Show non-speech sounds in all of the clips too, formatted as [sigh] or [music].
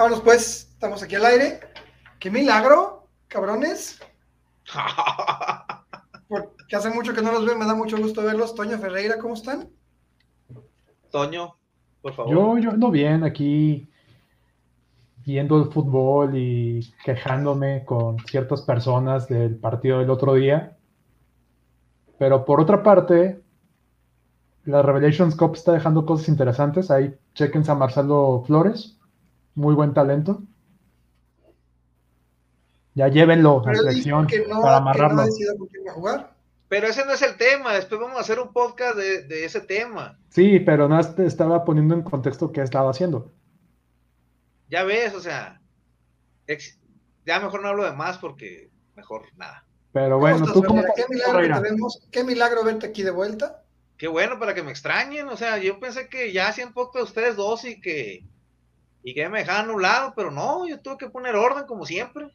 Vámonos pues, estamos aquí al aire. ¡Qué milagro, cabrones! Porque hace mucho que no los veo, me da mucho gusto verlos. Toño Ferreira, ¿cómo están? Toño, por favor. Yo, yo ando bien aquí viendo el fútbol y quejándome con ciertas personas del partido del otro día. Pero por otra parte, la Revelations Cup está dejando cosas interesantes. Ahí chequen a Marcelo Flores, muy buen talento. Ya llévenlo a selección no, para amarrarlo. No jugar. Pero ese no es el tema, después vamos a hacer un podcast de, de ese tema. Sí, pero no te estaba poniendo en contexto qué estaba haciendo. Ya ves, o sea, ya mejor no hablo de más porque mejor nada. Pero bueno, ¿tú cómo ¿Qué milagro, vemos? ¿Qué milagro verte aquí de vuelta? Qué bueno para que me extrañen, o sea, yo pensé que ya hacían poco de ustedes dos y que y que me dejaban un lado, pero no, yo tuve que poner orden como siempre.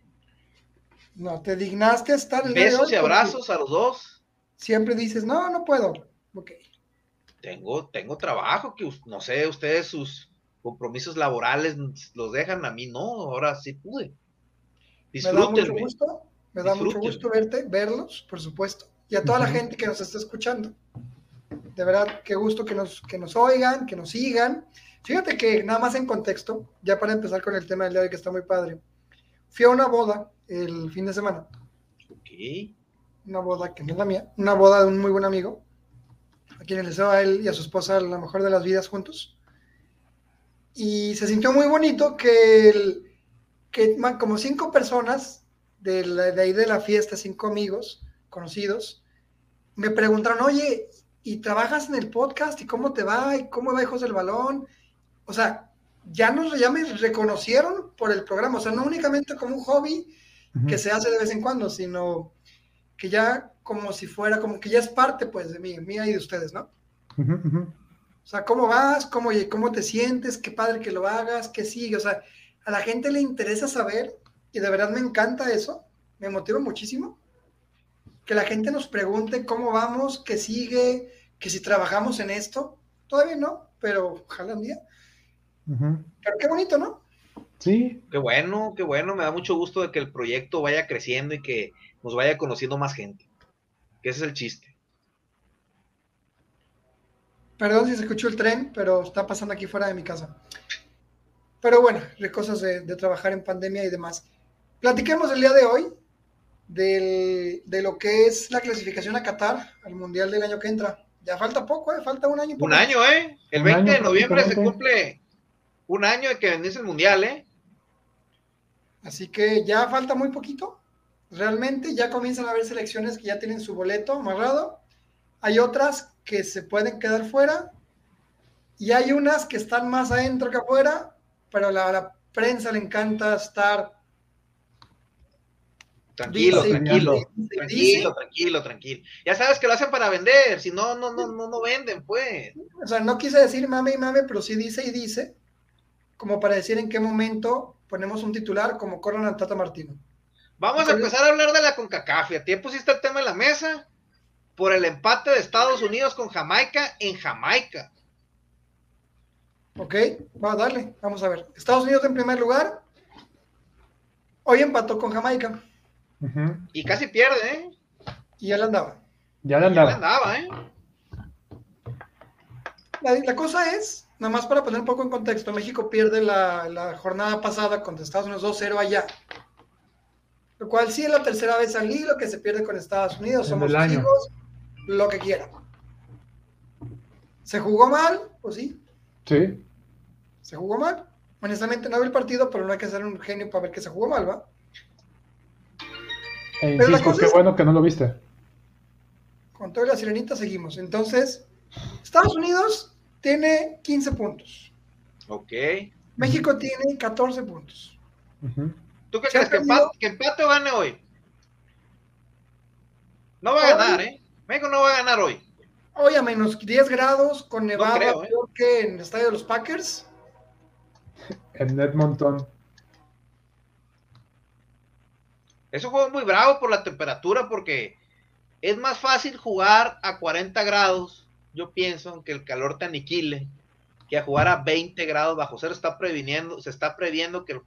No, te dignaste estar el Besos y abrazos a los dos. Siempre dices, no, no puedo. Ok. Tengo, tengo trabajo que no sé, ustedes sus compromisos laborales los dejan, a mí no, ahora sí pude. Disfrútenme. Me da mucho gusto, me da mucho gusto verte, verlos, por supuesto, y a toda la gente que nos está escuchando. De verdad, qué gusto que nos, que nos oigan, que nos sigan. Fíjate que nada más en contexto, ya para empezar con el tema del día de hoy que está muy padre. Fui a una boda el fin de semana. Ok. Una boda que no es la mía, una boda de un muy buen amigo, a quien le deseo a él y a su esposa la mejor de las vidas juntos y se sintió muy bonito que, el, que como cinco personas de, de ahí de la fiesta, cinco amigos conocidos, me preguntaron, oye, ¿y trabajas en el podcast? ¿Y cómo te va? ¿Y cómo va Hijos del Balón? O sea, ya, nos, ya me reconocieron por el programa, o sea, no únicamente como un hobby que se hace de vez en cuando, sino que ya como si fuera, como que ya es parte, pues, de mí, mía y de ustedes, ¿no? O sea, ¿cómo vas? ¿Cómo, ¿Cómo te sientes? Qué padre que lo hagas, qué sigue. O sea, a la gente le interesa saber y de verdad me encanta eso, me motiva muchísimo. Que la gente nos pregunte cómo vamos, qué sigue, que si trabajamos en esto. Todavía no, pero ojalá un día. Pero qué bonito, ¿no? Sí. Qué bueno, qué bueno. Me da mucho gusto de que el proyecto vaya creciendo y que nos vaya conociendo más gente. Que ese es el chiste. Perdón si se escuchó el tren, pero está pasando aquí fuera de mi casa. Pero bueno, de cosas de, trabajar en pandemia y demás. Platiquemos el día de hoy de lo que es la clasificación a Qatar al Mundial del año que entra. Ya falta poco, ¿eh? Falta un año. Un año, ¿eh? El 20 de noviembre se cumple un año de que vendiese el Mundial, ¿eh? Así que ya falta muy poquito. Realmente ya comienzan a haber selecciones que ya tienen su boleto amarrado. Hay otras que se pueden quedar fuera y hay unas que están más adentro que afuera, pero a la, prensa le encanta estar Tranquilo, tranquilo, tranquilo, tranquilo, tranquilo. Ya sabes que lo hacen para vender, si no, no, no, no, no venden, pues. O sea, no quise decir mame y mame, pero sí dice y dice, como para decir en qué momento ponemos un titular como Corona Tata Martino. Vamos a empezar a hablar de la CONCACAF. ¿A ti pusiste el tema en la mesa? por el empate de Estados Unidos con Jamaica en Jamaica. Ok, va, a darle, vamos a ver. Estados Unidos en primer lugar. Hoy empató con Jamaica. Y casi pierde, ¿eh? Y ya le andaba. Ya le andaba. Ya andaba, ¿eh? La, cosa es, nada más para poner un poco en contexto, México pierde la, jornada pasada contra Estados Unidos 2-0 allá. Lo cual sí es la tercera vez al hilo que se pierde con Estados Unidos. Somos hijos lo que quiera. ¿Se jugó mal? Pues sí. Sí. ¿Se jugó mal? Honestamente no vi el partido, pero no hay que ser un genio para ver que se jugó mal, ¿va? E qué bueno que no lo viste. Con toda la sirenita seguimos. Entonces, Estados Unidos tiene 15 puntos. Ok. México tiene 14 puntos. ¿Tú qué crees? ¿Que empate, ¿Que empate o gane hoy? No va a ganar, ¿eh? México no va a ganar hoy. Hoy a menos 10 grados, con nevada, creo, ¿eh? que en el estadio de los Packers. [laughs] En Edmonton. Es un juego muy bravo por la temperatura, porque es más fácil jugar a 40 grados, yo pienso, que el calor te aniquile, que a jugar a 20 grados bajo cero. Está previniendo, se está previendo que,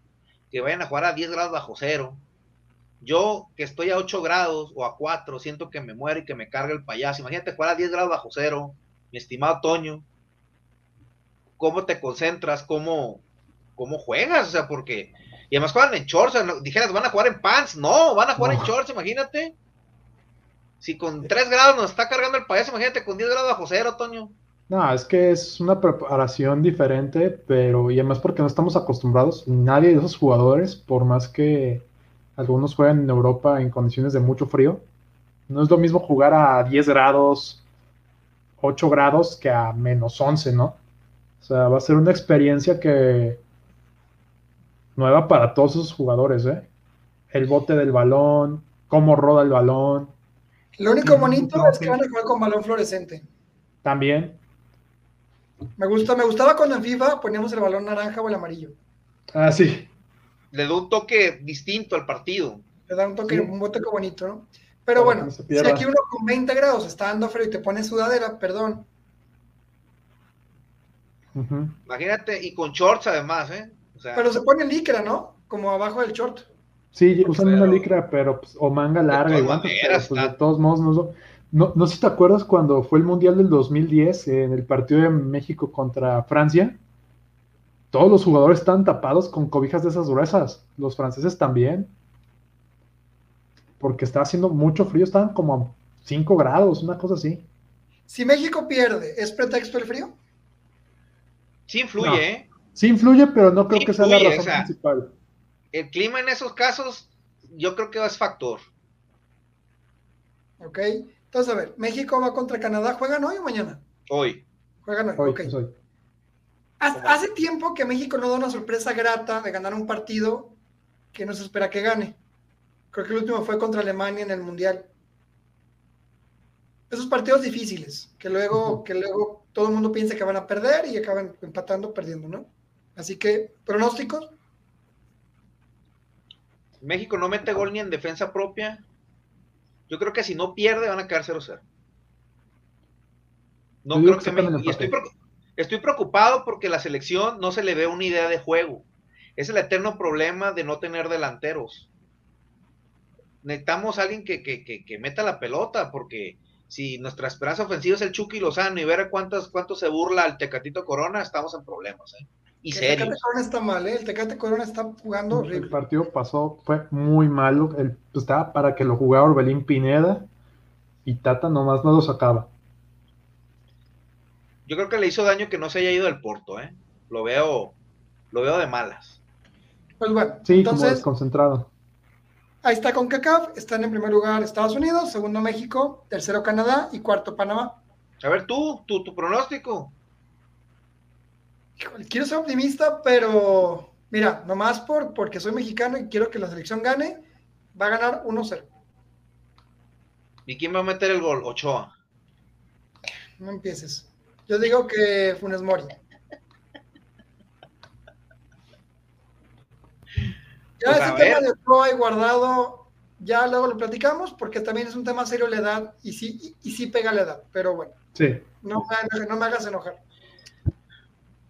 que vayan a jugar a 10 grados bajo cero. Yo, que estoy a 8 grados o a 4, siento que me muero y que me carga el payaso. Imagínate jugar a 10 grados bajo cero, mi estimado Toño. ¿Cómo te concentras? ¿Cómo, cómo juegas? O sea, porque. Y además juegan en shorts. dijeras, van a jugar en pants. No, van a jugar en shorts, imagínate. Si con 3 grados nos está cargando el payaso, imagínate con 10 grados bajo cero, Toño. No, es que es una preparación diferente, pero y además porque no estamos acostumbrados, nadie de esos jugadores, por más que algunos juegan en Europa en condiciones de mucho frío, no es lo mismo jugar a 10 grados, 8 grados que a menos 11, ¿no? O sea, va a ser una experiencia que nueva para todos esos jugadores, ¿eh? El bote del balón, cómo roda el balón. Lo único bonito es que van a jugar con balón fluorescente. También. Me gusta, me gustaba cuando en FIFA poníamos el balón naranja o el amarillo. Ah, sí. Le da un toque distinto al partido. Le da un toque, un toque bonito, ¿no? Pero bueno, si aquí uno con 20 grados está dando frío y te pone sudadera, perdón. Imagínate, y con shorts además, ¿eh? Pero se pone licra, ¿no? Como abajo del short. Sí, usan una licra, pero pues, o manga larga, igual, pues, de todos modos no, no, no sé si te acuerdas cuando fue el Mundial del 2010 en el partido de México contra Francia. Todos los jugadores están tapados con cobijas de esas gruesas. Los franceses también. Porque estaba haciendo mucho frío, estaban como a 5 grados, una cosa así. Si México pierde, ¿es pretexto el frío? Sí influye, ¿eh? Sí influye, pero no creo que sea la razón principal. El clima en esos casos, yo creo que es factor. Ok. Entonces, a ver, México va contra Canadá, ¿juegan hoy o mañana? Hoy. Juegan hoy, ok. Pues hace tiempo que México no da una sorpresa grata de ganar un partido que no se espera que gane. Creo que el último fue contra Alemania en el Mundial. Esos partidos difíciles, que luego, que luego todo el mundo piensa que van a perder y acaban empatando, perdiendo, ¿no? Así que, pronósticos. México no mete gol ni en defensa propia. Yo creo que si no pierde van a quedar 0-0. No creo que, me... estoy, estoy preocupado porque la selección no se le ve una idea de juego. Es el eterno problema de no tener delanteros. Necesitamos a alguien que, que, meta la pelota, porque si nuestra esperanza ofensiva es el Chucky Lozano y ver cuántos, cuánto se burla al Tecatito Corona, estamos en problemas. ¿eh? Y el Tecate Corona está mal, ¿eh? El Tecate Corona está jugando horrible. El partido pasó, fue muy malo. El, pues, estaba para que lo jugara Orbelín Pineda y Tata nomás no lo sacaba. Yo creo que le hizo daño que no se haya ido del Porto, ¿eh? Lo veo, lo veo de malas. Pues bueno, sí, entonces, como desconcentrado. Ahí está con CACAF, están en primer lugar Estados Unidos, segundo México, tercero Canadá y cuarto Panamá. A ver, tú, tú tu pronóstico quiero ser optimista, pero mira, nomás por, porque soy mexicano y quiero que la selección gane, va a ganar 1-0. ¿Y quién va a meter el gol? Ochoa. No empieces. Yo digo que Funes Mori. Ya pues ese tema de Ochoa y guardado, ya luego lo platicamos, porque también es un tema serio la edad y sí, y, sí pega la edad, pero bueno. Sí. No, no me hagas enojar.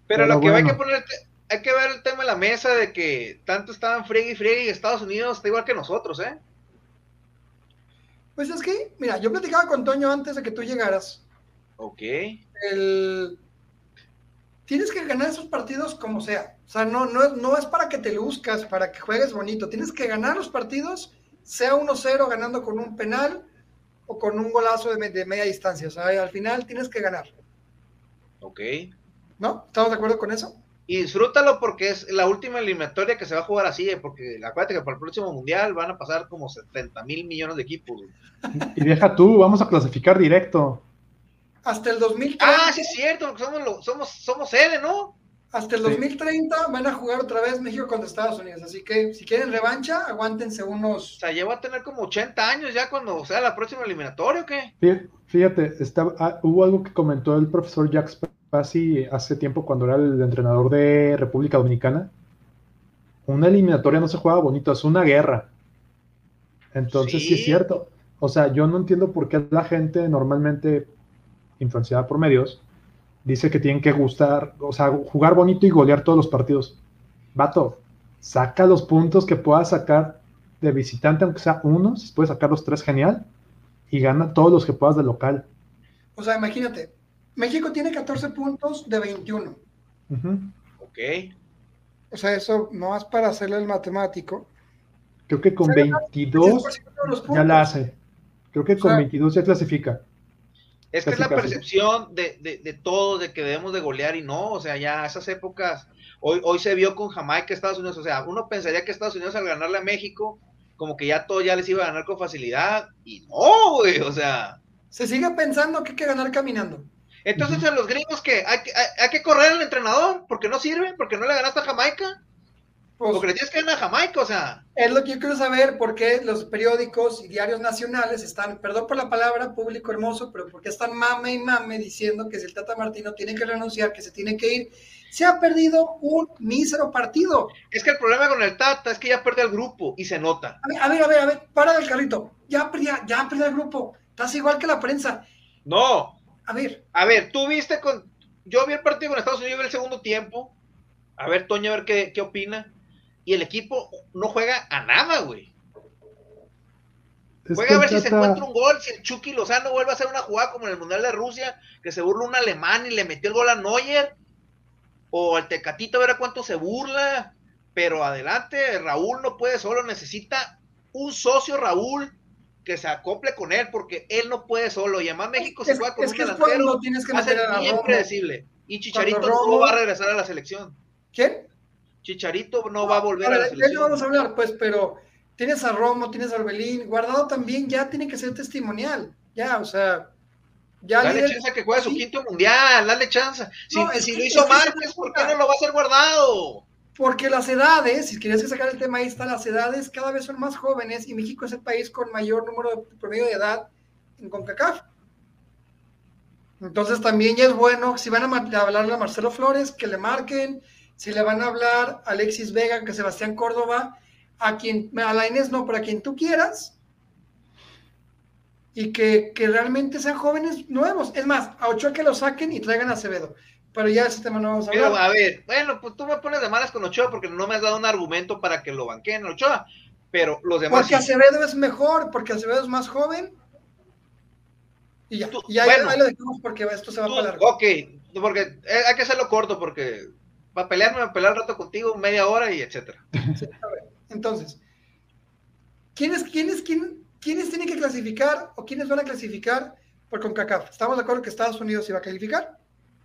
Pero, lo que hay que poner, hay que ver el tema de la mesa de que tanto estaban friegue y friegue y Estados Unidos está igual que nosotros, ¿eh? Pues es que, mira, yo platicaba con Toño antes de que tú llegaras. Ok. El... Tienes que ganar esos partidos como sea. O sea, no, no, no es para que te luzcas, para que juegues bonito. Tienes que ganar los partidos, sea 1-0 ganando con un penal o con un golazo de, de media distancia. O sea, al final tienes que ganar. Ok. ¿No? ¿Estamos de acuerdo con eso? Y disfrútalo porque es la última eliminatoria que se va a jugar así, ¿eh? porque acuérdate que para el próximo mundial van a pasar como 70 mil millones de equipos. Y deja tú, vamos a clasificar directo. Hasta el 2030. Ah, sí, es cierto, somos, somos, somos sede, ¿no? Hasta el 2030 van a jugar otra vez México contra Estados Unidos. Así que si quieren revancha, aguántense unos. O sea, llevo a tener como 80 años ya cuando sea la próxima eliminatoria, ¿o qué? Fíjate, ah, hubo algo que comentó el profesor Jack Spassi hace tiempo cuando era el entrenador de República Dominicana. Una eliminatoria no se juega bonito, es una guerra. Entonces, sí, sí es cierto. O sea, yo no entiendo por qué la gente normalmente influenciada por medios dice que tienen que gustar, o sea, jugar bonito y golear todos los partidos. Vato, saca los puntos que puedas sacar de visitante, aunque sea uno, si puedes sacar los tres, genial, y gana todos los que puedas de local. O sea, imagínate, México tiene 14 puntos de 21. Ok. O sea, eso no es para hacerle el matemático. Creo que con 22 ya la hace. Creo que con 22 ya clasifica. Es que es la percepción de, de, de, todos de que debemos de golear y no, o sea, ya esas épocas, hoy, hoy se vio con Jamaica, Estados Unidos, o sea, uno pensaría que Estados Unidos al ganarle a México, como que ya todo ya les iba a ganar con facilidad, y no, güey, o sea. Se sigue pensando que hay que ganar caminando. Entonces, a los gringos que hay, que hay, que correr al entrenador, porque no sirve, porque no le ganaste a Jamaica. Pues, porque le tienes que ganar a Jamaica, o sea. Es lo que yo quiero saber, por qué los periódicos y diarios nacionales están, perdón por la palabra, público hermoso, pero porque están mame y mame diciendo que si el Tata Martino tiene que renunciar, que se tiene que ir. Se ha perdido un mísero partido. Es que el problema con el Tata es que ya perdió el grupo y se nota. A ver, a ver, a ver, para del carrito. Ya ya perdió el grupo. Estás igual que la prensa. No. A ver. A ver, tú viste con. Yo vi el partido con Estados Unidos el segundo tiempo. A ver, Toño, a ver qué, qué opina y el equipo no juega a nada, güey. Juega a ver si se encuentra un gol, si el Chucky Lozano vuelve a hacer una jugada como en el Mundial de Rusia, que se burla un alemán y le metió el gol a Neuer, o el Tecatito a ver a cuánto se burla, pero adelante, Raúl no puede solo, necesita un socio Raúl que se acople con él, porque él no puede solo, y además México se juega con un delantero, tienes que va a ser bien predecible, y Chicharito no va a regresar a la selección. ¿Quién? Chicharito no va a volver a, la selección. Ya vamos a hablar, pues, pero tienes a Romo, tienes a Orbelín, Guardado también ya tiene que ser testimonial, ya, o sea, ya dale chance que juegue su quinto mundial, dale chance. Si, si lo hizo mal, pues, ¿por qué no lo va a hacer guardado? Porque las edades, si quieres sacar el tema ahí está, las edades cada vez son más jóvenes y México es el país con mayor número de promedio de edad en CONCACAF. Entonces también ya es bueno, si van a hablarle a Marcelo Flores, que le marquen, si le van a hablar a Alexis Vega, que Sebastián Córdoba, a quien, a la Inés no, pero a quien tú quieras, y que, realmente sean jóvenes nuevos. Es más, a Ochoa que lo saquen y traigan a Acevedo. Pero ya ese tema no vamos a hablar. Pero a ver, bueno, pues tú me pones de malas con Ochoa porque no me has dado un argumento para que lo banqueen Ochoa. Pero los demás. Porque Acevedo es mejor, porque Acevedo es más joven. Y ya, y ahí, lo dejamos porque esto se va a para largo. Ok, porque eh, hay que hacerlo corto porque para pelearme, a pelear un rato contigo, media hora y etcétera. Entonces, ¿quiénes, quiénes, quién, ¿quiénes tienen que clasificar o quiénes van a clasificar por CONCACAF? ¿Estamos de acuerdo que Estados Unidos iba a calificar?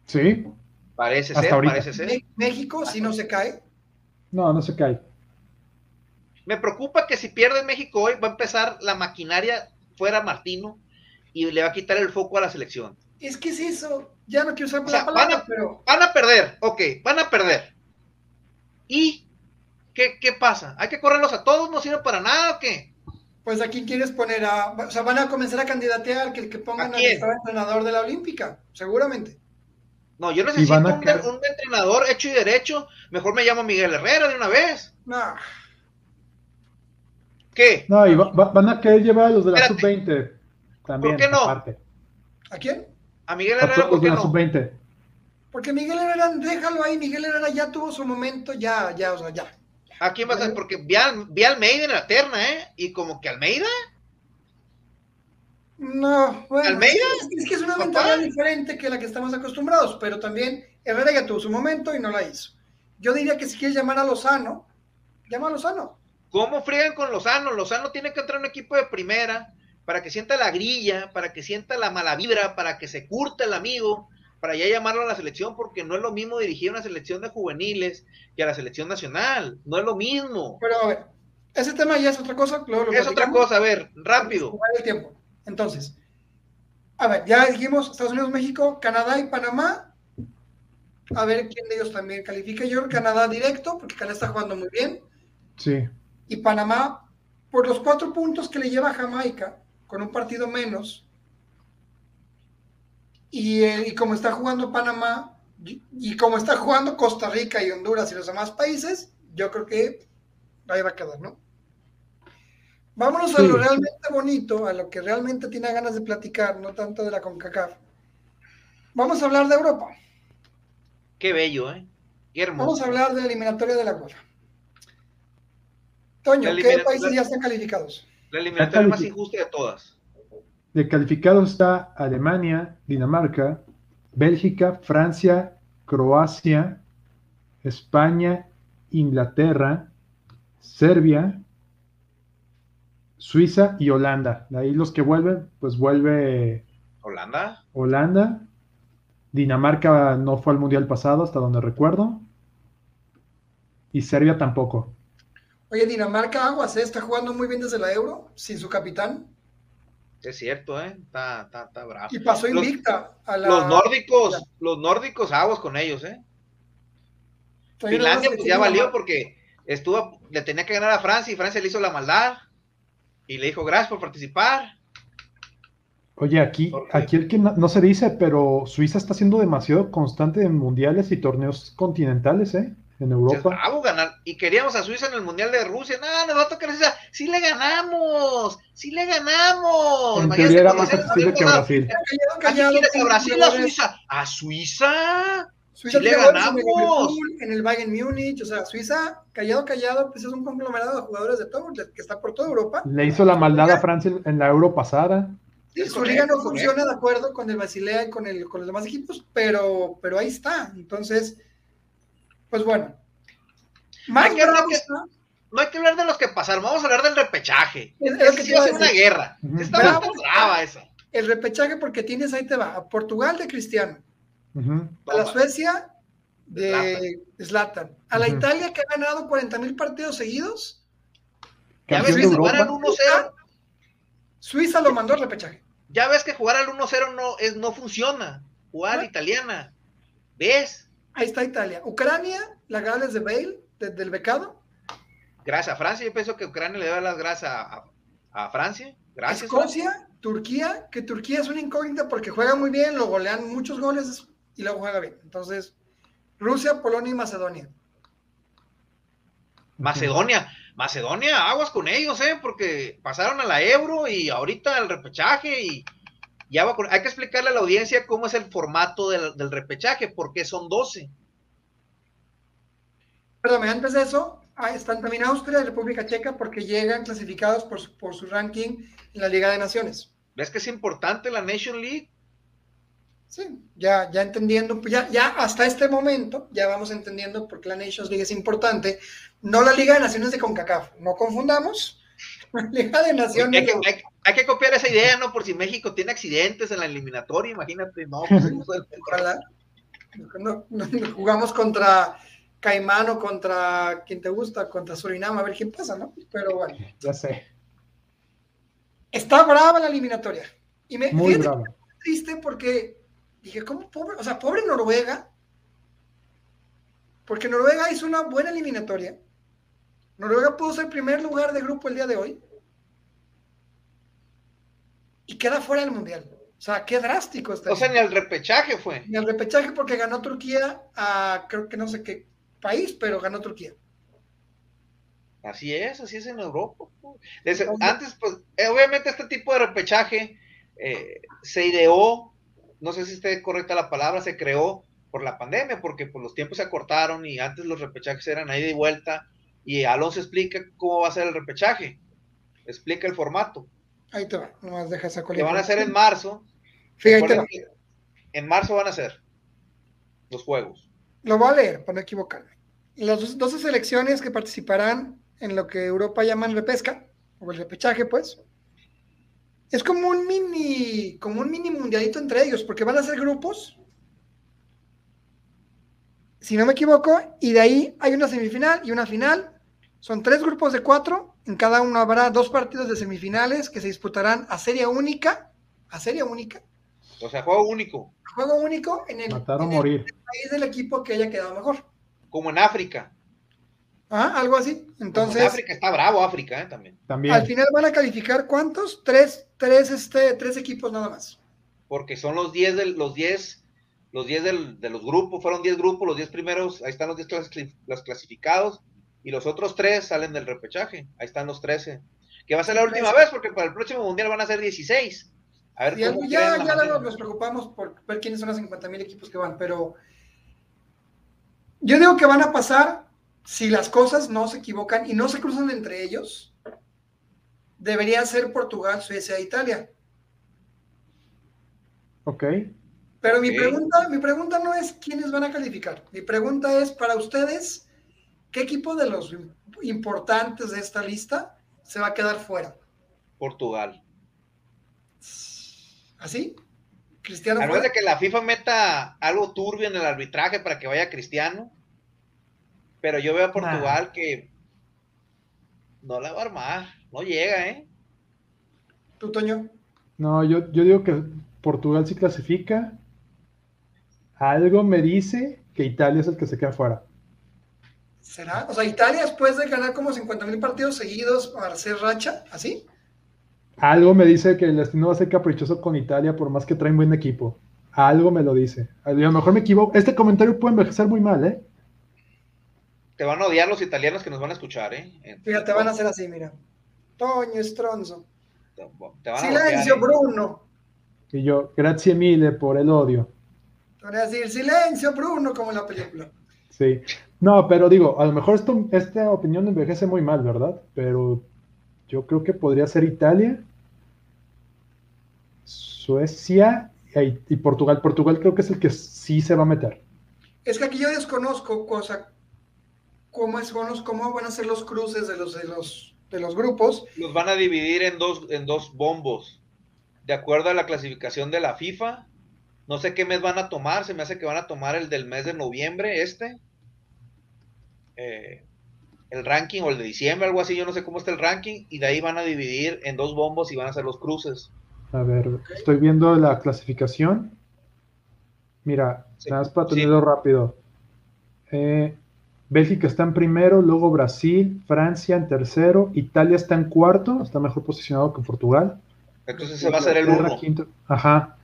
Sí. Parece ser, parece ser. México, si no se cae. No, no se cae. Me preocupa que si pierde México hoy, va a empezar la maquinaria fuera Martino y le va a quitar el foco a la selección. Es que es eso ya no quiero usar la palabra, van a, pero... Van a perder, ok, van a perder. ¿Y qué, qué pasa? ¿Hay que correrlos a todos? ¿No sirve para nada o qué? Pues aquí quieres poner a... O sea, van a comenzar a candidatear que, que pongan al entrenador de la Olímpica, seguramente. No, yo necesito un, un, entrenador hecho y derecho. Mejor me llamo Miguel Herrera de una vez. No. ¿Qué? No, y van a querer llevar a los de la sub-20 también. ¿Por qué no? ¿A quién? A Miguel Herrera, ¿por qué no? Porque Miguel Herrera, déjalo ahí, Miguel Herrera ya tuvo su momento, ya, ya, o sea, ya. ¿A quién vas a Porque vi a, Almeida en la terna, ¿eh? Y como que Almeida. No, bueno. ¿Almeida? Es, que es una mentalidad diferente que la que estamos acostumbrados, pero también Herrera ya tuvo su momento y no la hizo. Yo diría que si quieres llamar a Lozano, llama a Lozano. ¿Cómo friegan con Lozano? Lozano tiene que entrar en un equipo de primera para que sienta la grilla, para que sienta la mala vibra, para que se curta el amigo, para ya llamarlo a la selección, porque no es lo mismo dirigir una selección de juveniles que a la selección nacional, no es lo mismo. Pero a ver, ese tema ya es otra cosa. es otra cosa, a ver, rápido. El tiempo. Entonces, a ver, ya dijimos Estados Unidos, México, Canadá y Panamá. A ver quién de ellos también califica. Yo Canadá directo, porque Canadá está jugando muy bien. Sí. Y Panamá, por los cuatro puntos que le lleva a Jamaica, con un partido menos. Eh, y, como está jugando Panamá y, como está jugando Costa Rica y Honduras y los demás países, yo creo que ahí va a quedar, ¿no? Vámonos a lo realmente bonito, a lo que realmente tiene ganas de platicar, no tanto de la CONCACAF. Vamos a hablar de Europa. Qué bello, ¿eh? Qué hermoso. Vamos a hablar de la eliminatoria de la UEFA. Toño, ¿qué países ya están calificados? La eliminatoria más injusta de todas. De calificados está Alemania, Dinamarca, Bélgica, Francia, Croacia, España, Inglaterra, Serbia, Suiza y Holanda. De ahí los que vuelven, pues vuelve Holanda. Holanda. Dinamarca no fue al mundial pasado, hasta donde recuerdo. Y Serbia tampoco. Oye, Dinamarca Aguas, ¿eh? está jugando muy bien desde la Euro, sin su capitán. Es cierto, ¿eh? Está, está, bravo. Y pasó invicta los, a la... Los nórdicos, los nórdicos aguas con ellos, ¿eh? Finlandia pues ya valió porque estuvo, le tenía que ganar a Francia y Francia le hizo la maldad y le dijo gracias por participar. Oye, aquí, aquí el que no, se dice, pero Suiza está siendo demasiado constante en mundiales y torneos continentales, ¿eh? En Europa. ganar. Y queríamos a Suiza en el Mundial de Rusia. No, nos va a tocar Suiza. Sí le ganamos. Sí le ganamos. En teoría era más accesible que Brasil. a Brasil a Suiza? ¿A Suiza? Suiza le ganamos. En el, Bayern Múnich, o sea, Suiza, callado, callado, pues es un conglomerado de jugadores de todo, que está por toda Europa. Le hizo la maldad a Francia en la Euro pasada. Sí, su liga no funciona de acuerdo con el Basilea y con, el, con los demás equipos, pero, pero ahí está. Entonces, pues bueno. no, hay que hablar de los que pasaron, vamos a hablar del repechaje. Es, que sí va a ser una guerra. Está brava esa. El repechaje porque tienes, ahí te va, a Portugal de Cristiano, a la Suecia de Zlatan, a la Italia que ha ganado 40 mil partidos seguidos. Ya ves que jugar al 1-0. Suiza lo mandó al repechaje. Ya ves que jugar al 1-0 no, es, no funciona. Jugar italiana. ¿Ves? Ahí está Italia. Ucrania, la Gales de Bale, del becado. Gracias a Francia. Yo pienso que Ucrania le da las gracias a, Francia. Gracias. Escocia, Turquía, que Turquía es una incógnita porque juega muy bien, lo golean muchos goles y luego juega bien. Entonces, Rusia, Polonia y Macedonia. Macedonia, Macedonia, aguas con ellos, ¿eh? Porque pasaron a la Euro y ahorita el repechaje y ya va hay que explicarle a la audiencia cómo es el formato del, repechaje, porque son 12. Perdón, antes de eso, están también Austria y República Checa porque llegan clasificados por su, por su ranking en la Liga de Naciones. ¿Ves que es importante la Nation League? Sí, ya, ya entendiendo, ya, ya hasta este momento, ya vamos entendiendo por qué la Nations League es importante. No la Liga de Naciones de CONCACAF, no confundamos. [laughs] Liga de Naciones. Hay que, copiar esa idea, ¿no? Por si México tiene accidentes en la eliminatoria, imagínate, no, [laughs] pues no, jugamos contra Caimán o contra quien te gusta, contra Surinam, a ver quién pasa, ¿no? Pero bueno. Ya sé. Está brava la eliminatoria. Y me Muy triste porque dije, ¿cómo pobre? O sea, pobre Noruega. Porque Noruega hizo una buena eliminatoria. Noruega pudo ser primer lugar de grupo el día de hoy. Y queda fuera del mundial. O sea, qué drástico está. O sea, ni el repechaje fue. Ni el repechaje porque ganó Turquía a creo que no sé qué país, pero ganó Turquía. Así es, así es en Europa. antes, pues, eh, obviamente este tipo de repechaje eh, se ideó no sé si esté correcta la palabra, se creó por la pandemia, porque pues, los tiempos se acortaron y antes los repechajes eran ahí de vuelta. Y Alonso explica cómo va a ser el repechaje, explica el formato. Ahí te va, nomás deja esa Que van a ser en marzo. Fíjate. En marzo van a ser los juegos. Lo voy a leer para no equivocarme. Las 12 selecciones que participarán en lo que Europa llaman repesca, o el repechaje, pues, es como un mini, como un mini mundialito entre ellos, porque van a ser grupos, si no me equivoco, y de ahí hay una semifinal y una final. Son tres grupos de cuatro, en cada uno habrá dos partidos de semifinales que se disputarán a serie única, a serie única. O sea, juego único. Juego único en el, país del equipo que haya quedado mejor. Como en África. Ah, algo así. Entonces. África está bravo, África, ¿eh? También. También. Al final van a calificar cuántos? Tres, tres, este, tres equipos nada más. Porque son los 10 de los 10, los 10 de los grupos, fueron 10 grupos, los 10 primeros, ahí están los 10 los clasificados, y los otros 3 salen del repechaje, ahí están los 13. Que va a ser la última vez, porque para el próximo mundial van a ser 16. A ver, Y ¿cómo algo- creen ya, ya manera? nos preocupamos por ver quiénes son los 50 mil equipos que van, pero yo digo que van a pasar si las cosas no se equivocan y no se cruzan entre ellos. Debería ser Portugal, Suecia e Italia. Ok. Pero mi pregunta, mi pregunta no es quiénes van a calificar. Mi pregunta es para ustedes, ¿qué equipo de los importantes de esta lista se va a quedar fuera? Portugal. ¿Así? Cristiano A de que la FIFA meta algo turbio en el arbitraje para que vaya Cristiano. Pero yo veo a Portugal que no la va a armar. No llega, ¿eh? ¿Tú, Toño? No, yo, yo digo que Portugal sí clasifica. Algo me dice que Italia es el que se queda fuera. ¿Será? O sea, Italia después de ganar como 50 mil partidos seguidos para hacer racha, ¿así? Algo me dice que el destino va a ser caprichoso con Italia por más que traen buen equipo. Algo me lo dice. A lo mejor me equivoco. Este comentario puede envejecer muy mal, ¿eh? Te van a odiar los italianos que nos van a escuchar, ¿eh? Fíjate, van a hacer así, mira. Toño Estronzo. Te te van a bloquear, Silencio, ¿eh? Bruno. Y yo, grazie mille por el odio. Te voy a decir silencio, Bruno, como en la película. Sí. No, pero digo, a lo mejor esto, esta opinión envejece muy mal, ¿verdad? Pero yo creo que podría ser Italia, Suecia y, y Portugal. Portugal creo que es el que sí se va a meter. Es que aquí yo desconozco cosa, cómo, es, cómo van a ser los cruces de los, de los, de los grupos. Los van a dividir en dos, en dos bombos. De acuerdo a la clasificación de la FIFA. No sé qué mes van a tomar. Se me hace que van a tomar el del mes de noviembre, este. Eh, el ranking, o el de diciembre, algo así. Yo no sé cómo está el ranking. Y de ahí van a dividir en dos bombos y van a hacer los cruces. A ver, estoy viendo la clasificación. Mira, Sí, nada más para sí. tenerlo rápido. Eh, Bélgica está en primero, luego Brasil, Francia en tercero, Italia está en cuarto, está mejor posicionado que Portugal. Entonces ese va a ser el Inglaterra, uno. quinto. Ajá.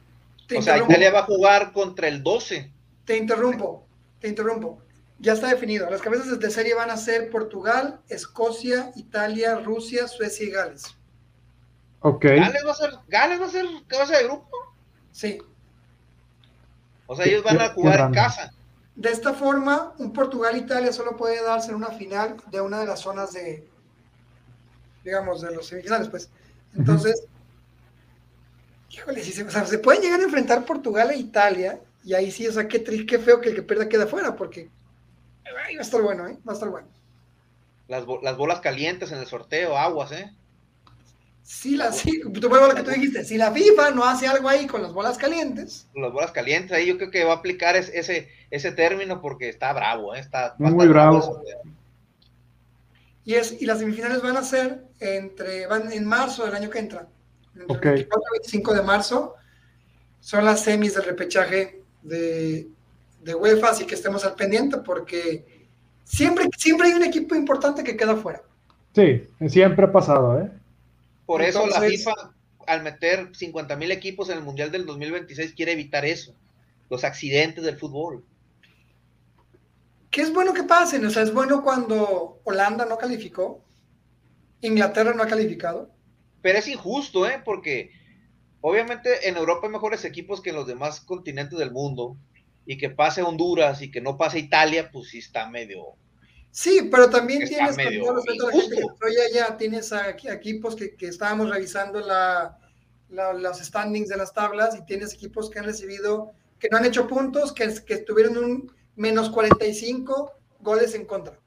Te O sea, interrumpo, Italia va a jugar contra el 12. te interrumpo, te interrumpo. Ya está definido. Las cabezas de serie van a ser Portugal, Escocia, Italia, Rusia, Suecia y Gales. Ok. Gales va a ser, Gales va a ser cabeza de grupo. Sí. O sea, ellos van a jugar en casa. De esta forma, un Portugal-Italia solo puede darse en una final de una de las zonas de, digamos, de los semifinales, pues. Entonces, híjole, si se, o sea, se pueden llegar a enfrentar Portugal e Italia, y ahí sí, o sea, qué, tri- qué feo que el que pierda queda fuera, porque ay, va a estar bueno, ¿eh? Va a estar bueno. Las, bo- las bolas calientes en el sorteo, aguas, ¿eh? Sí, la, sí, tú lo que tú dijiste, si la FIFA no hace algo ahí con las bolas calientes, Las bolas calientes, ahí yo creo que va a aplicar es- ese, ese término porque está bravo, ¿eh? Está, Muy bravo. y, es, y las semifinales van a ser entre, van en marzo del año que entra. Entre Ok. el 24 y 25 de marzo son las semis del repechaje de, de UEFA, así que estemos al pendiente porque siempre, siempre hay un equipo importante que queda fuera. Sí, siempre ha pasado, ¿eh? Por eso la FIFA, al meter 50 mil equipos en el Mundial del 2026, quiere evitar eso, los accidentes del fútbol. Que es bueno que pasen, o sea, es bueno cuando Holanda no calificó, Inglaterra no ha calificado. Pero es injusto, ¿eh? Porque obviamente en Europa hay mejores equipos que en los demás continentes del mundo. Y que pase Honduras y que no pase Italia, pues sí está medio. Sí, pero también tienes, medio a la gente que ya, tienes a, a equipos que, que estábamos revisando la, la- los standings de las tablas y tienes equipos que han recibido, que no han hecho puntos, que, que tuvieron un menos 45 goles en contra.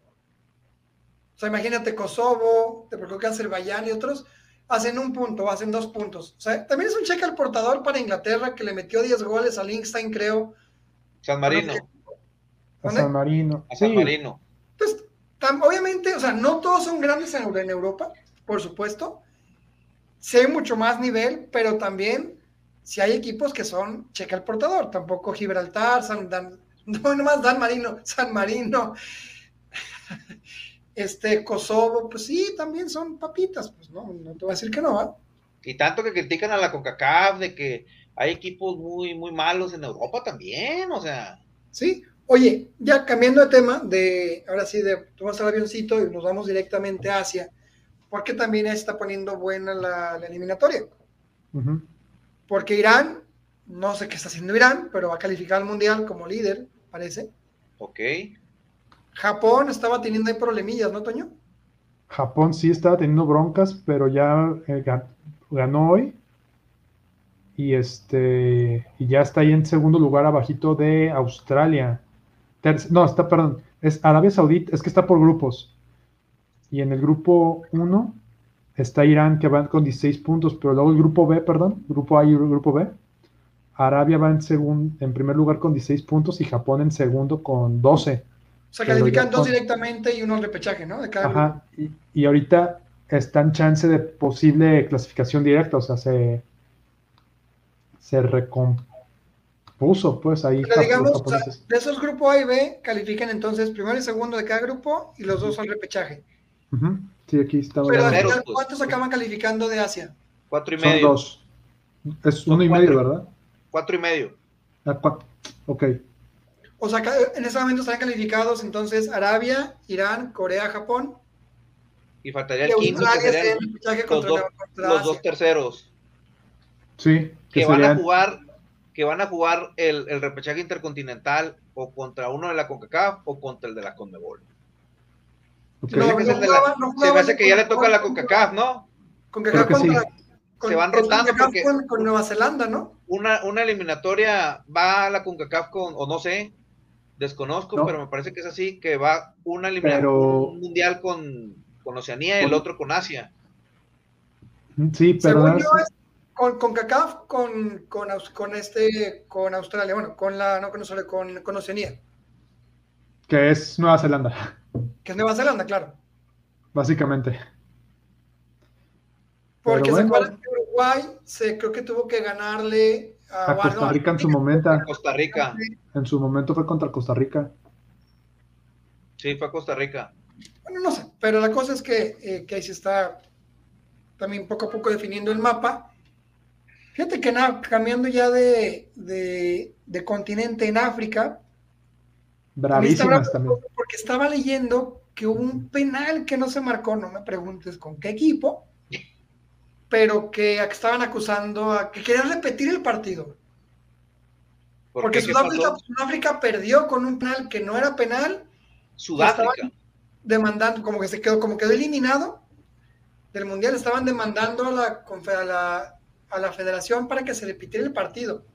O sea, imagínate Kosovo, te preocupa Azerbaiyán y otros, hacen un punto, hacen dos puntos. O sea, también es un cheque al portador para Inglaterra que le metió 10 goles a Linkstein, creo. San Marino. San Marino. a San Marino. Pues, tam- obviamente, o sea, no todos son grandes en, en Europa, por supuesto. Sí hay mucho más nivel, pero también si hay equipos que son checa el portador. Tampoco Gibraltar, San Dan, [laughs] no nomás Dan Marino, San Marino, este Kosovo, pues sí, también son papitas, pues no, no te voy a decir que no, ¿ah? Y tanto que critican a la CONCACAF de que hay equipos muy, muy malos en Europa también, o sea. Sí. Oye, ya cambiando de tema, de ahora sí, de tomamos el avioncito y nos vamos directamente a Asia, porque también está poniendo buena la, la eliminatoria. porque Irán, no sé qué está haciendo Irán, pero va a calificar al Mundial como líder, parece. Ok. Japón estaba teniendo ahí problemillas, ¿no, Toño? Japón sí estaba teniendo broncas, pero ya eh, ganó hoy. Y este y ya está ahí en segundo lugar abajito de Australia. no, está, perdón, es Arabia Saudita, es que está por grupos. Y en el grupo 1 está Irán que va con 16 puntos, pero luego el grupo B, perdón, grupo A y grupo B. Arabia va en, en primer lugar con 16 puntos y Japón en segundo con 12. O sea, califican dos directamente y uno al repechaje, ¿no? De cada Ajá. Y, ahorita está en chance de posible clasificación directa, o sea, se, se recompuso, pues ahí. Pero digamos, de esos grupos A y B califican entonces primero y segundo de cada grupo y los dos al repechaje. Sí, aquí está. Pero pues. ¿cuántos acaban calificando de Asia? Cuatro y medio. Son dos. Es uno y medio, ¿verdad? Cuatro y medio. Ah, cuatro. Ok. O sea, en ese momento están calificados entonces Arabia, Irán, Corea, Japón. Y faltaría el quinto, que serían los, dos, terceros. Sí. Que, van a jugar, que van a jugar el, el, repechaje intercontinental o contra uno de la CONCACAF o contra el de la CONMEBOL. se me hace que ya le toca a la CONCACAF, ¿no? CONCACAF contra, se van rotando porque con, Nueva Zelanda, ¿no? Una, una eliminatoria va a la CONCACAF con, o no sé, Desconozco, pero me parece que es así, que va una eliminación mundial con, con Oceanía y el otro con Asia. Sí, pero con, con CACAF, con, con, con, este, con Australia, bueno, con la, no con, con, con Oceanía. Que es Nueva Zelanda. Que es Nueva Zelanda, claro. Básicamente. Porque se acuerdan Uruguay se, creo que tuvo que ganarle a, Costa Rica en su momento. Costa Rica. En su momento fue contra Costa Rica. Sí, fue a Costa Rica. Bueno, no sé, pero la cosa es que, eh, que ahí se está también poco a poco definiendo el mapa. Fíjate que nada, cambiando ya de, de, continente en África. Bravísimas también. Porque estaba leyendo que hubo un penal que no se marcó, no me preguntes con qué equipo, pero que estaban acusando a que querían repetir el partido. Porque Sudáfrica, perdió con un penal que no era penal. Sudáfrica. Demandando, como que se quedó, como quedó eliminado del mundial, estaban demandando a la, a la, federación para que se repitiera el partido.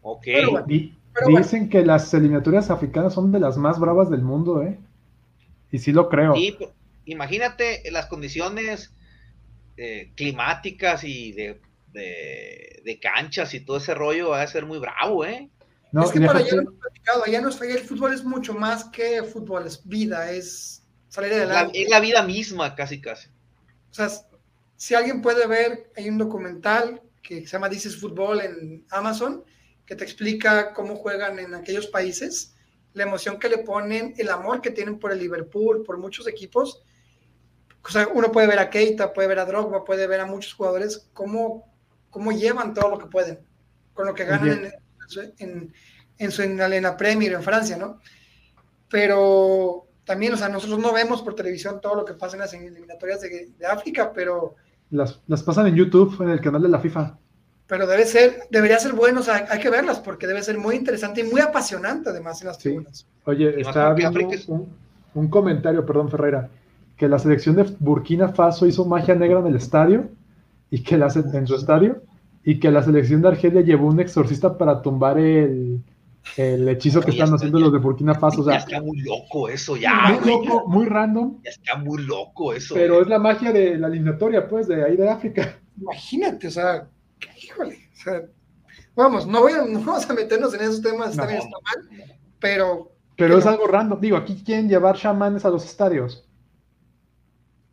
Ok. Dicen que las eliminatorias africanas son de las más bravas del mundo, ¿eh? Y sí lo creo. Sí, imagínate las condiciones eh, climáticas y de, de, canchas y todo ese rollo va a ser muy bravo, ¿eh? No, es que para allá, allá no es, el fútbol es mucho más que fútbol, es vida, es salir adelante. es la vida misma, casi, casi. O sea, si alguien puede ver, hay un documental que se llama Dices Fútbol en Amazon, que te explica cómo juegan en aquellos países, la emoción que le ponen, el amor que tienen por el Liverpool, por muchos equipos, o sea, uno puede ver a Keita, puede ver a Drogba, puede ver a muchos jugadores cómo, cómo llevan todo lo que pueden, con lo que ganan en, en, su en la Premier en Francia, ¿no? Pero también, o sea, nosotros no vemos por televisión todo lo que pasa en las eliminatorias de, de África, pero... Las, las, pasan en YouTube, en el canal de la FIFA. Pero debe ser, debería ser bueno, o sea, hay que verlas porque debe ser muy interesante y muy apasionante además en las tribunas. Oye, está viendo un, un comentario, perdón, Ferreira que la selección de Burkina Faso hizo magia negra en el estadio y que la, en su estadio y que la selección de Argelia llevó un exorcista para tumbar el, el hechizo que están haciendo los de Burkina Faso. O sea, ya está muy loco eso, ya. Muy loco, muy random. Ya está muy loco eso. Pero es la magia de la eliminatoria, pues, de ahí de África. Imagínate, o sea, híjole, o sea, vamos, no, voy a, no vamos a meternos en esos temas, está bien, está mal, pero... Pero es algo random. Digo, aquí quieren llevar chamanes a los estadios.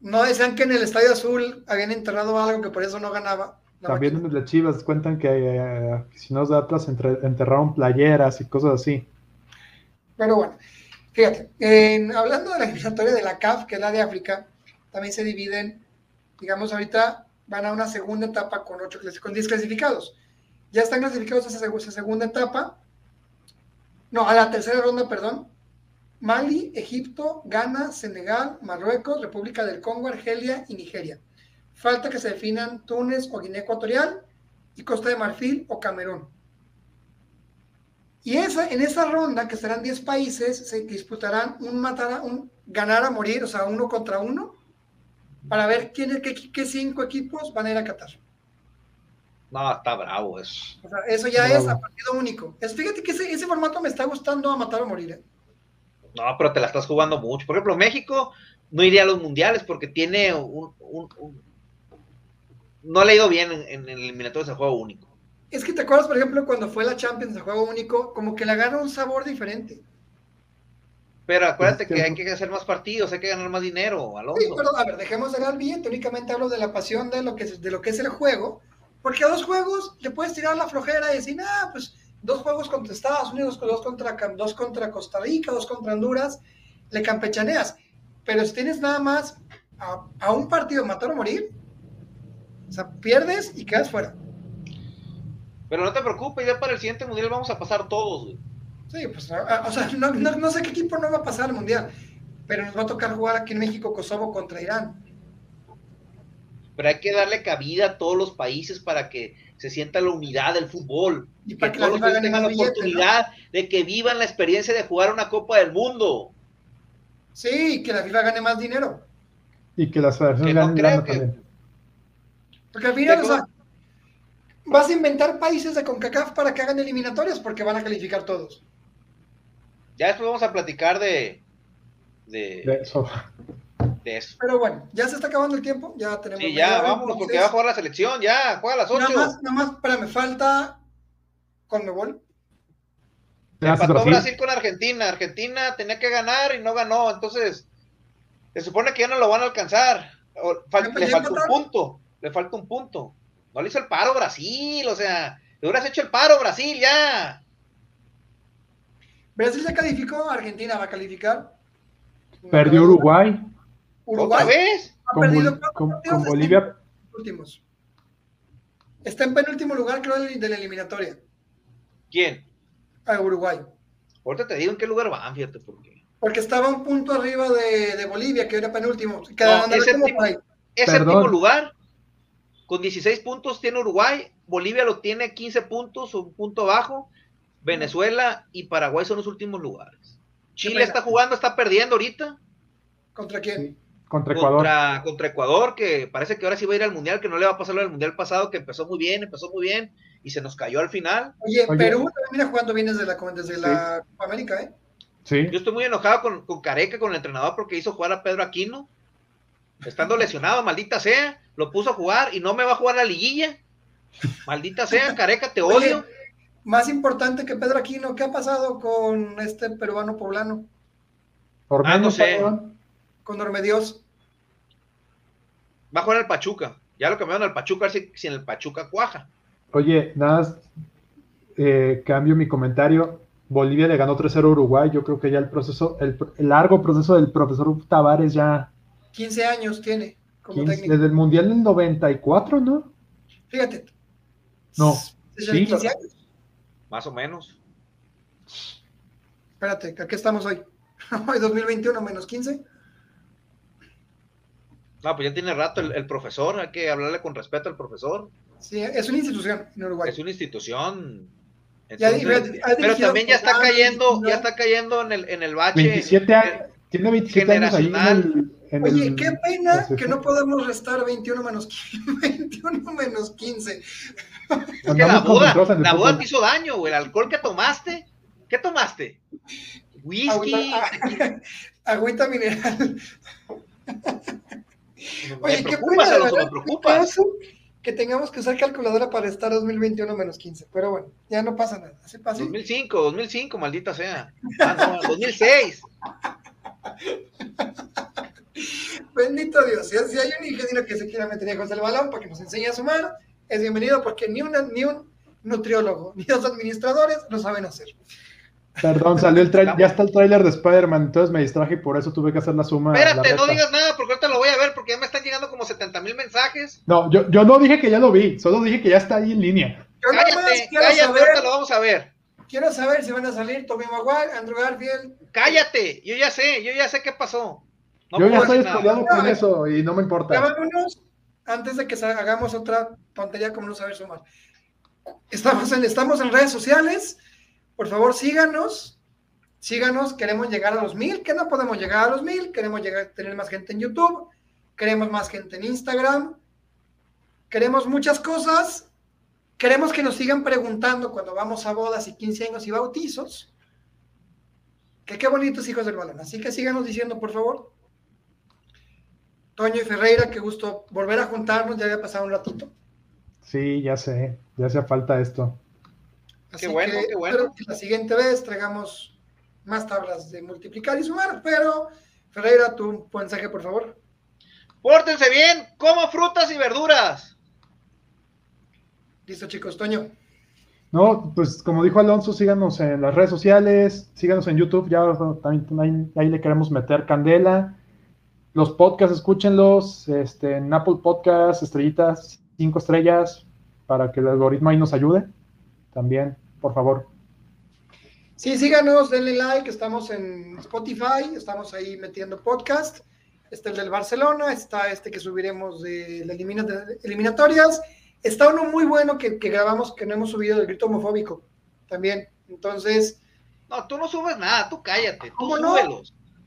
No decían que en el Estadio Azul habían enterrado algo que por eso no ganaba. También en las Chivas cuentan que eh, aficionados de Atlas enterraron playeras y cosas así. Pero bueno, fíjate, hablando de la eliminatoria de la CAF, que es la de África, también se dividen, digamos, ahorita van a una segunda etapa con ocho con 10 clasificados. Ya están clasificados a esa segunda etapa. No, a la tercera ronda, perdón. Mali, Egipto, Ghana, Senegal, Marruecos, República del Congo, Argelia y Nigeria. falta que se definan Túnez o Guinea Ecuatorial y Costa de Marfil o Camerún. Y esa, en esa ronda, que serán 10 países, se disputarán un, matar un ganar a morir, o sea, uno contra uno, para ver quién, qué, qué cinco equipos van a ir a Qatar. No, está bravo eso. O sea, eso ya es a partido único. Es, fíjate que ese, ese, formato me está gustando a matar o morir. ¿eh? No, pero te la estás jugando mucho. Por ejemplo, México no iría a los mundiales porque tiene un. un, un... no le ha ido bien en, en el eliminatorio de juego único. Es que te acuerdas, por ejemplo, cuando fue la Champions de juego único, como que le agarra un sabor diferente. Pero acuérdate que hay que hacer más partidos, hay que ganar más dinero, Alonso. Sí, pero a ver, dejemos de ganar billete. Únicamente hablo de la pasión de lo que es, de lo que es el juego. Porque a dos juegos le puedes tirar la flojera y decir, ah, pues dos juegos contra Estados Unidos, dos contra, dos contra Costa Rica, dos contra Honduras, le campechaneas. Pero si tienes nada más a, a un partido matar o morir, o sea, pierdes y quedas fuera. Pero no te preocupes, ya para el siguiente mundial vamos a pasar todos, güey. Sí, pues, o sea, no, no, no, sé qué equipo no va a pasar al mundial, pero nos va a tocar jugar aquí en México, Kosovo contra Irán. Pero hay que darle cabida a todos los países para que se sienta la unidad del fútbol. Y para que, que todos tengan la billete, oportunidad ¿no? de que vivan la experiencia de jugar una Copa del Mundo. Sí, que la FIFA gane más dinero. Y que las federaciones no ganen que... también. Porque al final, o sea, vas a inventar países de CONCACAF para que hagan eliminatorias porque van a calificar todos. Ya después vamos a platicar de, de, de eso. De eso. Pero bueno, ya se está acabando el tiempo, ya tenemos. Sí, ya, vámonos, porque va a jugar la selección, ya, juega a las 8. Nada más, nada más, espérame, falta Conmebol. Empató Brasil. Brasil con Argentina. Argentina tenía que ganar y no ganó. Entonces, se supone que ya no lo van a alcanzar. Fal le falta un punto. Le falta un punto. No le hizo el paro Brasil. O sea, le hubieras hecho el paro Brasil ya. Brasil se calificó, Argentina va a calificar. Perdió Uruguay. Uruguay. ¿Otra vez? Ha Con, perdido con- Bolivia. últimos. Está en penúltimo lugar, creo, de la eliminatoria. ¿Quién? A Uruguay. Ahorita te digo en qué lugar van, fíjate por qué. Porque estaba un punto arriba de, de Bolivia, que era penúltimo. No, es séptimo. Es séptimo lugar. Con 16 puntos tiene Uruguay. Bolivia lo tiene 15 puntos, un punto bajo. Venezuela y Paraguay son los últimos lugares. Chile está jugando, está perdiendo ahorita. ¿Contra quién? Contra Ecuador. Contra, contra Ecuador, que parece que ahora sí va a ir al Mundial, que no le va a pasar lo del Mundial pasado, que empezó muy bien, empezó muy bien y se nos cayó al final. Oye, Oye. Perú también viene jugando bien desde la, desde la Copa América, ¿eh? Sí. Yo estoy muy enojado con, con Careca, con el entrenador, porque hizo jugar a Pedro Aquino. Estando lesionado, maldita sea, lo puso a jugar y no me va a jugar la liguilla. Maldita sea, Careca, te Oye, odio. Más importante que Pedro Aquino, ¿qué ha pasado con este peruano poblano? Ormeño, Ah, no sé. perdón. Con Ormedios. Va a jugar el Pachuca. Ya lo cambiaron al Pachuca, a ver si, si en el Pachuca cuaja. Oye, nada, más, eh, cambio mi comentario. Bolivia le ganó 3-0 a Uruguay. Yo creo que ya el proceso, el, el largo proceso del profesor Tavares ya 15 años tiene como 15 técnico. desde el Mundial del 94, ¿no? Fíjate. No, Desde sí. 15 años. Más o menos. Espérate, ¿a qué estamos hoy? [laughs] Hoy 2021 menos 15. No, pues ya tiene rato el, el profesor, hay que hablarle con respeto al profesor. Sí, es una institución en Uruguay. Es una institución. Ya, pero también ya está cayendo, ya está cayendo en el, en el bache. 27 años, tiene 27 años ahí en el. en Oye, el- qué pena que no podemos restar 21 menos 15. 21 [laughs] menos 15. Es que la boda, la boda te hizo daño, güey. El alcohol que tomaste. ¿Qué tomaste? Whisky. Agüita, [laughs] agüita mineral. [laughs] me Oye, qué pena, me preocupas. caso que tengamos que usar calculadora para estar 2021 menos 15. Pero bueno, ya no pasa nada. Así pasa. 2005, 2005, maldita sea. Ah, no, [laughs] 2006. Bendito Dios. Si, hay un ingeniero que se quiera meter lejos del balón para que nos enseñe a sumar, es bienvenido porque ni, una, ni un nutriólogo [laughs] ni los administradores lo saben hacer. Perdón, salió el trailer, ya está el tráiler de Spider-Man, entonces me distraje y por eso tuve que hacer la suma. Espérate, la no digas nada porque ahorita lo voy a ver porque ya me están llegando como 70 mil mensajes. No, yo, yo no dije que ya lo vi, solo dije que ya está ahí en línea. Yo nada más Cállate, quiero cállate, saber, ahorita lo vamos a ver. quiero saber si van a salir Tommy Maguire, Andrew Garfield. Cállate, yo ya sé, yo ya sé qué pasó. No yo ya estoy estudiado con No, eso y no me Ya importa. vámonos antes de que hagamos otra tontería como no saber sumar. Estamos en, estamos en redes sociales. Por favor, síganos. Síganos. Queremos llegar a los mil, que no podemos llegar a los mil. Queremos llegar, tener más gente en YouTube. Queremos más gente en Instagram. Queremos muchas cosas. Queremos que nos sigan preguntando cuando vamos a bodas y 15 años y bautizos. Que qué bonitos hijos del balón. Así que síganos diciendo, por favor. Toño y Ferreira, qué gusto volver a juntarnos. Ya había pasado un ratito. Sí, ya sé, ya hace falta esto. Así qué bueno, que qué bueno. Espero que la siguiente vez traigamos más tablas de multiplicar y sumar, pero Ferreira, tu mensaje, por favor. Pórtense bien, como frutas y verduras. Listo, chicos, Toño. No, pues como dijo Alonso, síganos en las redes sociales, síganos en YouTube, ya también ahí, le queremos meter candela. Los podcasts, escúchenlos, este, en Apple Podcasts, estrellitas, cinco estrellas para que el algoritmo ahí nos ayude. También, por favor. Sí, síganos, denle like, estamos en Spotify, estamos ahí metiendo podcast. Está el del Barcelona, está este que subiremos de las eliminatorias, está uno muy bueno que, grabamos que no hemos subido del grito homofóbico también. Entonces. No, tú no subes nada, tú cállate. ¿Cómo no?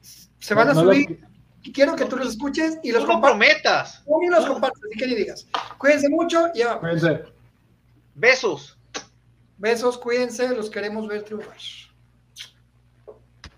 Se van a subir y quiero que tú los escuches y los compartas. y los compartas, así que ni digas. Cuídense mucho y ya. Cuídense. Besos. Besos, cuídense, los queremos ver triunfar.